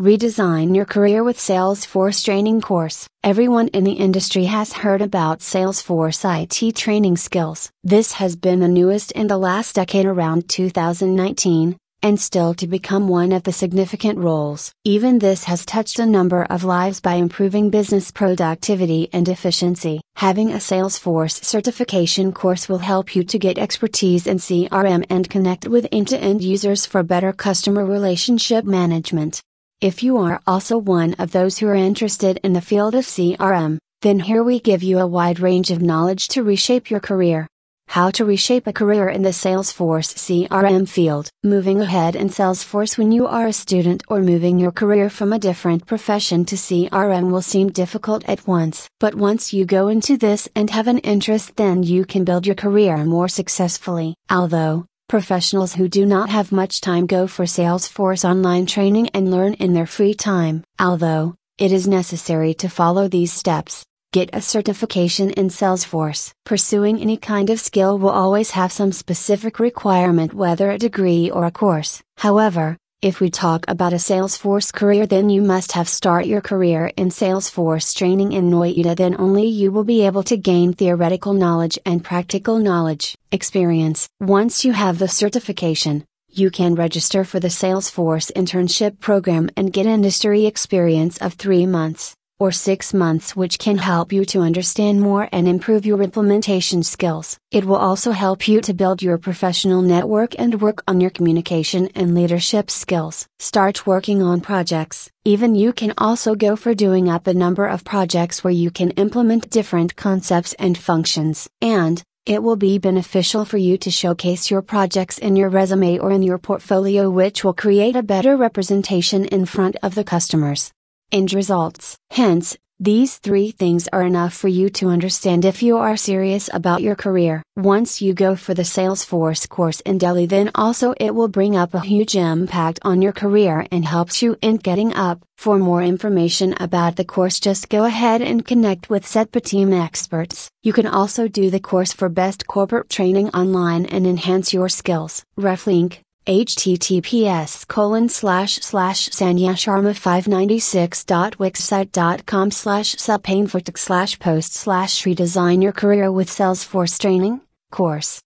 Redesign Your Career with Salesforce Training Course. Everyone in the industry has heard about Salesforce IT training skills. This has been the newest in the last decade around 2019, and still to become one of the significant roles. Even this has touched a number of lives by improving business productivity and efficiency. Having a Salesforce certification course will help you to get expertise in CRM and connect with end to end users for better customer relationship management. If you are also one of those who are interested in the field of CRM, then here we give you a wide range of knowledge to reshape your career. How to reshape a career in the Salesforce CRM field. Moving ahead in Salesforce when you are a student or moving your career from a different profession to CRM will seem difficult at once. But once you go into this and have an interest, then you can build your career more successfully. Although, Professionals who do not have much time go for Salesforce online training and learn in their free time. Although, it is necessary to follow these steps. Get a certification in Salesforce. Pursuing any kind of skill will always have some specific requirement, whether a degree or a course. However, if we talk about a Salesforce career, then you must have start your career in Salesforce training in Noida, then only you will be able to gain theoretical knowledge and practical knowledge, experience. Once you have the certification, you can register for the Salesforce internship program and get industry experience of three months or 6 months, which can help you to understand more and improve your implementation skills. It will also help you to build your professional network and work on your communication and leadership skills. Start working on projects. Even you can also go for doing up a number of projects where you can implement different concepts and functions. And, it will be beneficial for you to showcase your projects in your resume or in your portfolio, which will create a better representation in front of the customers. End results. Hence, these three things are enough for you to understand if you are serious about your career. Once you go for the Salesforce course in Delhi, then also it will bring up a huge impact on your career and helps you in getting up. For more information about the course, just go ahead and connect with CETPA team experts. You can also do the course for Best Corporate Training online and enhance your skills. Ref link https colon slash slash sanyasharma 596.wixsite.com slash cetpainfotech slash post slash redesign your career with Salesforce training course.